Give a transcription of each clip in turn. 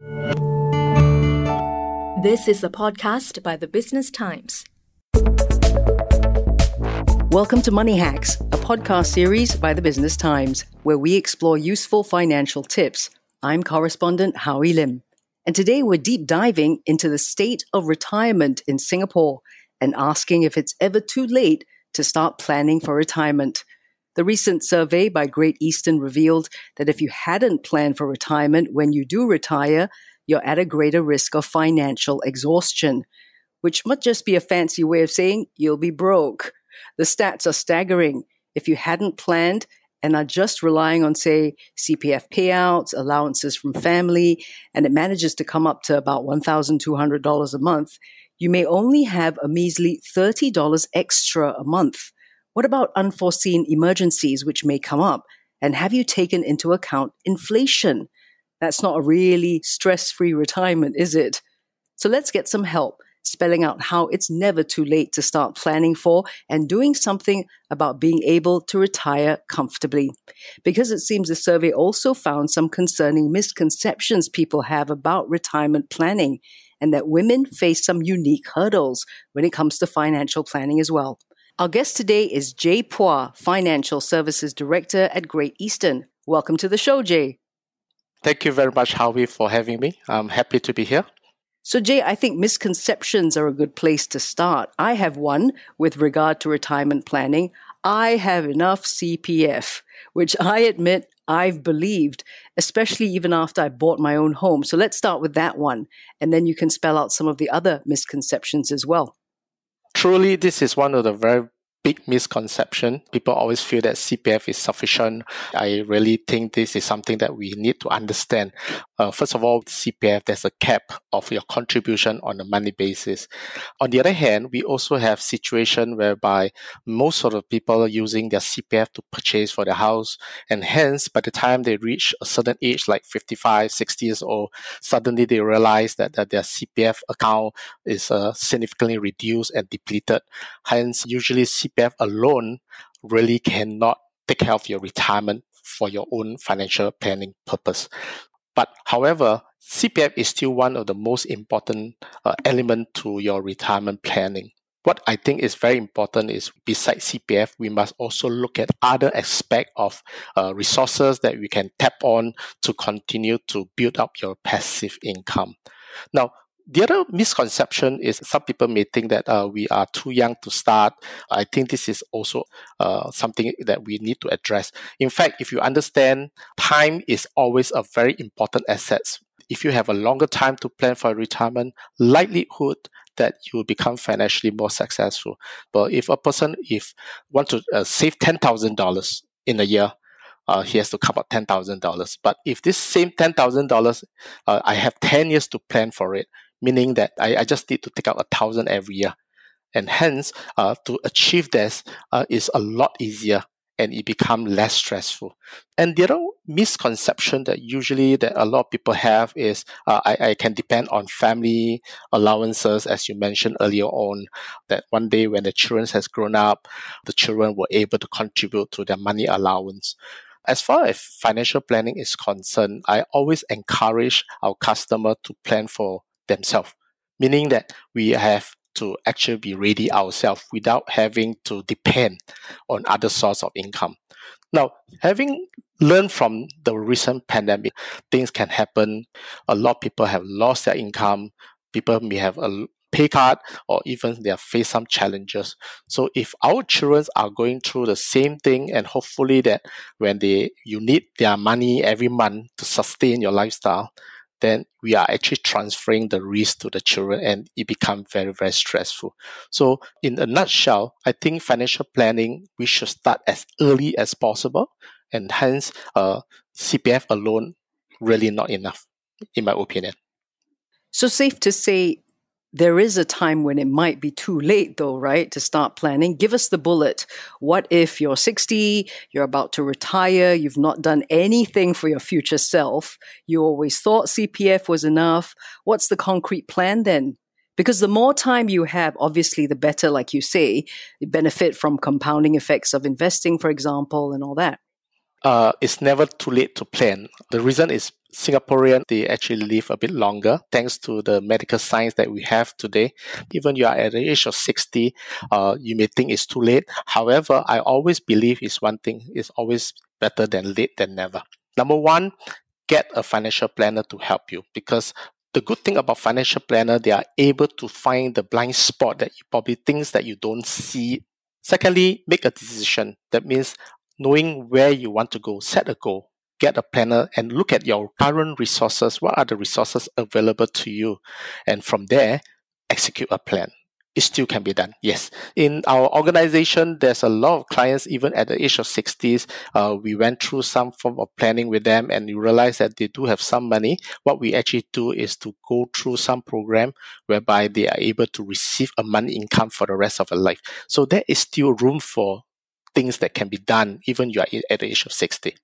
This is a podcast by the Business Times. Welcome to Money Hacks, a podcast series by the Business Times, where we explore useful financial tips. I'm correspondent Howie Lim. And today we're deep diving into the state of retirement in Singapore and asking if it's ever too late to start planning for retirement. The recent survey by Great Eastern revealed that if you hadn't planned for retirement when you do retire, you're at a greater risk of financial exhaustion, which might just be a fancy way of saying you'll be broke. The stats are staggering. If you hadn't planned and are just relying on, say, CPF payouts, allowances from family, and it manages to come up to about $1,200 a month, you may only have a measly $30 extra a month. What about unforeseen emergencies which may come up? And have you taken into account inflation? That's not a really stress free retirement, is it? So let's get some help spelling out how it's never too late to start planning for and doing something about being able to retire comfortably. Because it seems the survey also found some concerning misconceptions people have about retirement planning and that women face some unique hurdles when it comes to financial planning as well. Our guest today is Jay Phua, Financial Services Director at Great Eastern. Welcome to the show, Jay. Thank you very much, Howie, for having me. I'm happy to be here. So, Jay, I think misconceptions are a good place to start. I have one with regard to retirement planning. I have enough CPF, which I admit I've believed, especially even after I bought my own home. So let's start with that one. And then you can spell out some of the other misconceptions as well. Truly, this is one of the very big misconception. People always feel that CPF is sufficient. I really think this is something that we need to understand. Uh, first of all, CPF, there's a cap of your contribution on a monthly basis. On the other hand, we also have situation whereby most of the people are using their CPF to purchase for their house. And hence, by the time they reach a certain age, like 55, 60 years old, suddenly they realize that, that their CPF account is uh, significantly reduced and depleted. Hence, usually CPF alone really cannot take care of your retirement for your own financial planning purpose. But however, CPF is still one of the most important uh, element to your retirement planning. What I think is very important is besides CPF, we must also look at other aspects of uh, resources that we can tap on to continue to build up your passive income. Now, the other misconception is some people may think that uh, we are too young to start. I think this is also uh, something that we need to address. In fact, if you understand, time is always a very important asset. If you have a longer time to plan for retirement, likelihood that you will become financially more successful. But if a person if want to uh, save ten thousand dollars in a year, uh, he has to come up ten thousand dollars. But if this same ten thousand uh, dollars, I have ten years to plan for it meaning that I, I just need to take out a thousand every year. And hence, uh, to achieve this uh, is a lot easier and it become less stressful. And the other misconception that usually that a lot of people have is uh, I, I can depend on family allowances, as you mentioned earlier on, that one day when the children has grown up, the children were able to contribute to their money allowance. As far as financial planning is concerned, I always encourage our customer to plan for themselves, meaning that we have to actually be ready ourselves without having to depend on other source of income. Now, having learned from the recent pandemic, things can happen. A lot of people have lost their income. People may have a pay cut or even they have faced some challenges. So if our children are going through the same thing and hopefully that when they you need their money every month to sustain your lifestyle, then we are actually transferring the risk to the children and it becomes very, very stressful. So in a nutshell, I think financial planning, we should start as early as possible and hence uh, CPF alone really not enough, in my opinion. So safe to say there is a time when it might be too late, though, right, to start planning. Give us the bullet. What if you're 60, you're about to retire, you've not done anything for your future self, you always thought CPF was enough? What's the concrete plan then? Because the more time you have, obviously, the better, like you say, you benefit from compounding effects of investing, for example, and all that. Uh, it's never too late to plan. The reason is Singaporean, they actually live a bit longer thanks to the medical science that we have today. Even you are at the age of 60, uh, you may think it's too late. However, I always believe is one thing it's always better than late than never. Number one, get a financial planner to help you because the good thing about financial planner, they are able to find the blind spot that you probably things that you don't see. Secondly, make a decision. That means knowing where you want to go, set a goal get a planner and look at your current resources. What are the resources available to you? And from there, execute a plan. It still can be done. Yes. In our organization, there's a lot of clients, even at the age of 60s. Uh, we went through some form of planning with them and you realize that they do have some money. What we actually do is to go through some program whereby they are able to receive a money income for the rest of their life. So there is still room for things that can be done even you are at the age of 60.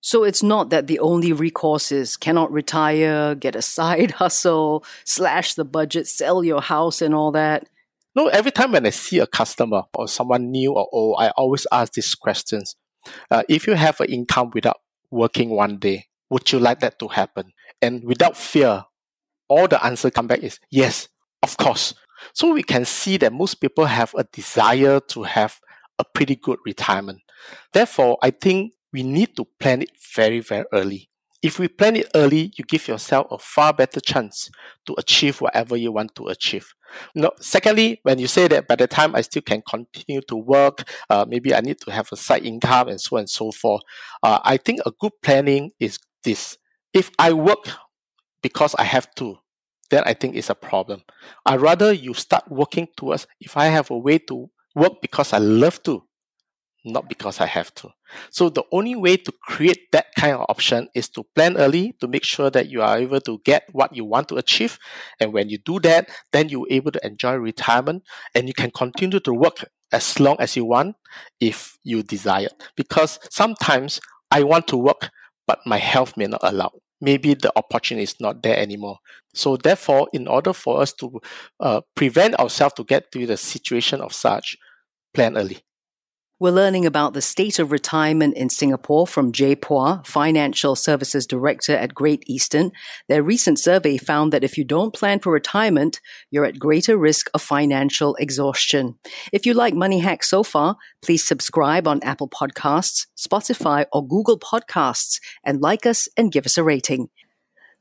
So it's not that the only recourse is cannot retire, get a side hustle, slash the budget, sell your house, and all that. No, every time when I see a customer or someone new or old, I always ask these questions. Uh, if you have an income without working one day, would you like that to happen? And without fear, all the answer come back is yes, of course. So we can see that most people have a desire to have a pretty good retirement. Therefore, I think we need to plan it very, very early. If we plan it early, you give yourself a far better chance to achieve whatever you want to achieve. No, secondly, when you say that by the time I still can continue to work, uh, maybe I need to have a side income and so on and so forth. Uh, I think a good planning is this. If I work because I have to, then I think it's a problem. I rather you start working towards if I have a way to work because I love to, not because I have to. So the only way to create that kind of option is to plan early to make sure that you are able to get what you want to achieve. And when you do that, then you're able to enjoy retirement and you can continue to work as long as you want if you desire. Because sometimes I want to work, but my health may not allow. Maybe the opportunity is not there anymore. So therefore, in order for us to uh, prevent ourselves to get to the situation of such, plan early. We're learning about the state of retirement in Singapore from Jay Phua, Financial Services Director at Great Eastern. Their recent survey found that if you don't plan for retirement, you're at greater risk of financial exhaustion. If you like Money Hacks so far, please subscribe on Apple Podcasts, Spotify, or Google Podcasts and like us and give us a rating.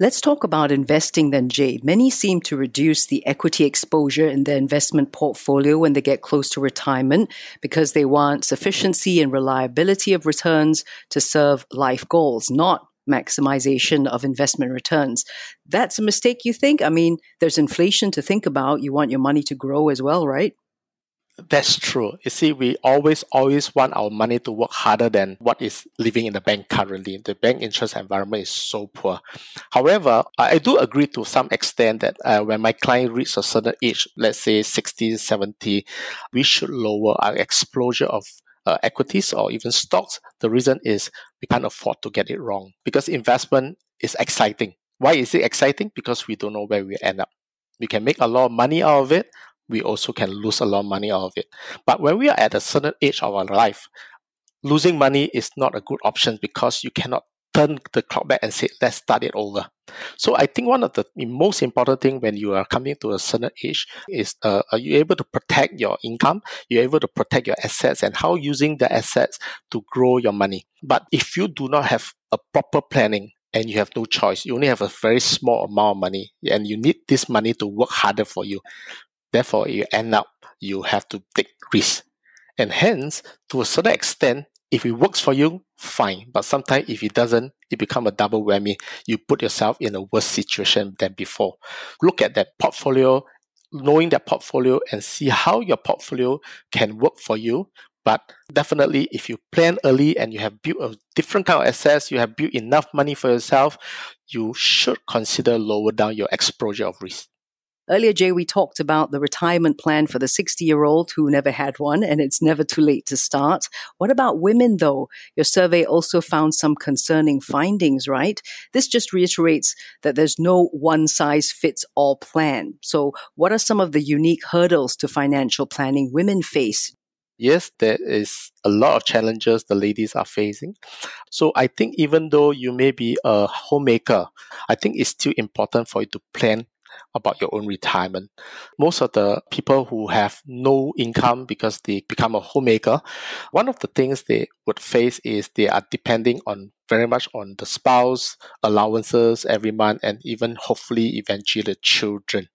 Let's talk about investing then, Jay. Many seem to reduce the equity exposure in their investment portfolio when they get close to retirement because they want sufficiency and reliability of returns to serve life goals, not maximization of investment returns. That's a mistake, you think? I mean, there's inflation to think about. You want your money to grow as well, right? That's true. You see, we always, always want our money to work harder than what is living in the bank currently. The bank interest environment is so poor. However, I do agree to some extent that uh, when my client reaches a certain age, let's say 60, 70, we should lower our exposure of uh, equities or even stocks. The reason is we can't afford to get it wrong because investment is exciting. Why is it exciting? Because we don't know where we end up. We can make a lot of money out of it, we also can lose a lot of money out of it. But when we are at a certain age of our life, losing money is not a good option because you cannot turn the clock back and say, let's start it over. So I think one of the most important thing when you are coming to a certain age is uh, are you able to protect your income? You're able to protect your assets and how using the assets to grow your money. But if you do not have a proper planning, and you have no choice. You only have a very small amount of money and you need this money to work harder for you. Therefore, you end up you have to take risks. And hence, to a certain extent, if it works for you, fine. But sometimes if it doesn't, it become a double whammy. You put yourself in a worse situation than before. Look at that portfolio, knowing that portfolio and see how your portfolio can work for you. But definitely, if you plan early and you have built a different kind of assets, you have built enough money for yourself, you should consider lower down your exposure of risk. Earlier, Jay, we talked about the retirement plan for the 60 year old who never had one, and it's never too late to start. What about women, though? Your survey also found some concerning findings, right? This just reiterates that there's no one size fits all plan. So, what are some of the unique hurdles to financial planning women face? yes, there is a lot of challenges the ladies are facing. So I think even though you may be a homemaker, I think it's still important for you to plan about your own retirement. Most of the people who have no income because they become a homemaker, one of the things they would face is they are depending on very much on the spouse allowances every month and even hopefully eventually the children.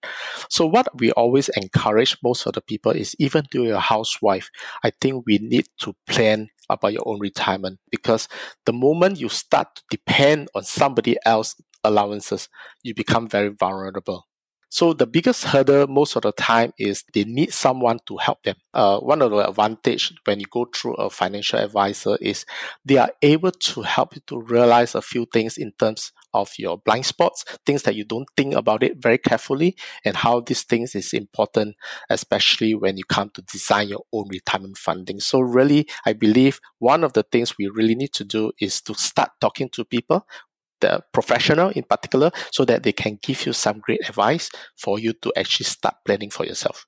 So what we always encourage most of the people is even though you're a housewife, I think we need to plan about your own retirement because the moment you start to depend on somebody else allowances, you become very vulnerable. So the biggest hurdle most of the time is they need someone to help them. Uh, one of the advantage when you go through a financial advisor is they are able to help you to realize a few things in terms of your blind spots, things that you don't think about it very carefully, and how these things is important, especially when you come to design your own retirement funding. So really, I believe one of the things we really need to do is to start talking to people the professional in particular so that they can give you some great advice for you to actually start planning for yourself.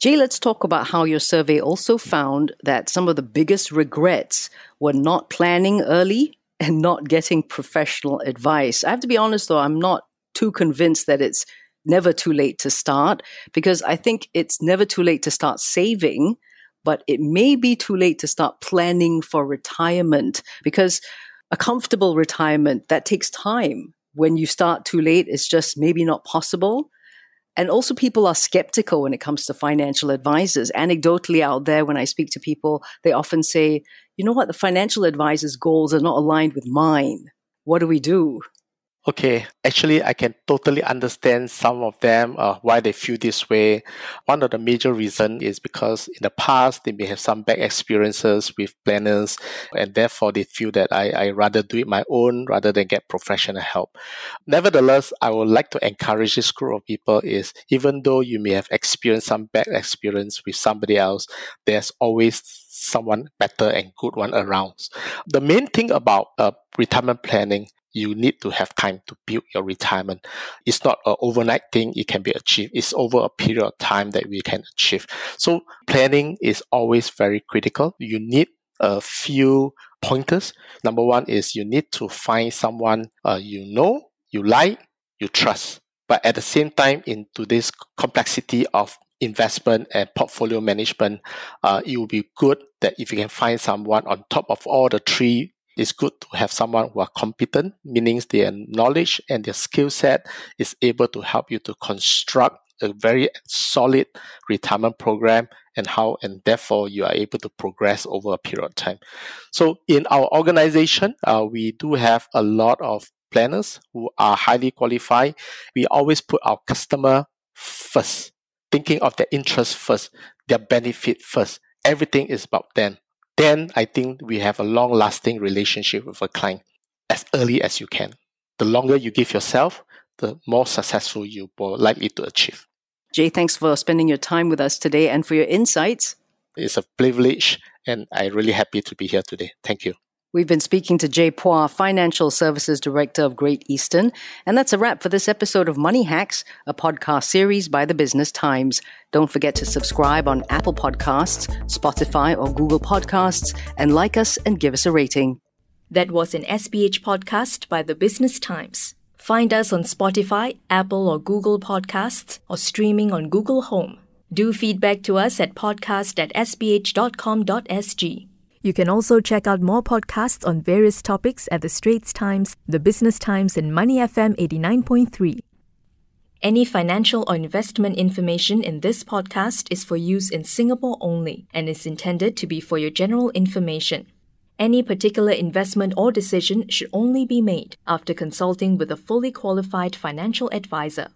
Jay, let's talk about how your survey also found that some of the biggest regrets were not planning early and not getting professional advice. I have to be honest though, I'm not too convinced that it's never too late to start because I think it's never too late to start saving, but it may be too late to start planning for retirement because a comfortable retirement that takes time. When you start too late, it's just maybe not possible. And also, people are skeptical when it comes to financial advisors. Anecdotally, out there, when I speak to people, they often say, you know what, the financial advisor's goals are not aligned with mine. What do we do? Okay, actually, I can totally understand some of them uh, why they feel this way. One of the major reasons is because in the past they may have some bad experiences with planners, and therefore they feel that I I rather do it my own rather than get professional help. Nevertheless, I would like to encourage this group of people is even though you may have experienced some bad experience with somebody else, there's always someone better and good one around. The main thing about uh, retirement planning you need to have time to build your retirement. It's not an overnight thing. It can be achieved. It's over a period of time that we can achieve. So planning is always very critical. You need a few pointers. Number one is you need to find someone uh, you know, you like, you trust. But at the same time, into this complexity of investment and portfolio management, uh, it will be good that if you can find someone on top of all the three it's good to have someone who are competent, meaning their knowledge and their skill set is able to help you to construct a very solid retirement program and how and therefore you are able to progress over a period of time. So in our organization, uh, we do have a lot of planners who are highly qualified. We always put our customer first, thinking of their interest first, their benefit first. Everything is about them then I think we have a long lasting relationship with a client as early as you can. The longer you give yourself, the more successful you are likely to achieve. Jay, thanks for spending your time with us today and for your insights. It's a privilege, and I'm really happy to be here today. Thank you. We've been speaking to Jay Phua, Financial Services Director of Great Eastern. And that's a wrap for this episode of Money Hacks, a podcast series by the Business Times. Don't forget to subscribe on Apple Podcasts, Spotify, or Google Podcasts, and like us and give us a rating. That was an SPH podcast by the Business Times. Find us on Spotify, Apple, or Google Podcasts, or streaming on Google Home. Do feedback to us at podcast at sph.com.sg. You can also check out more podcasts on various topics at The Straits Times, The Business Times, and Money FM 89.3. Any financial or investment information in this podcast is for use in Singapore only and is intended to be for your general information. Any particular investment or decision should only be made after consulting with a fully qualified financial advisor.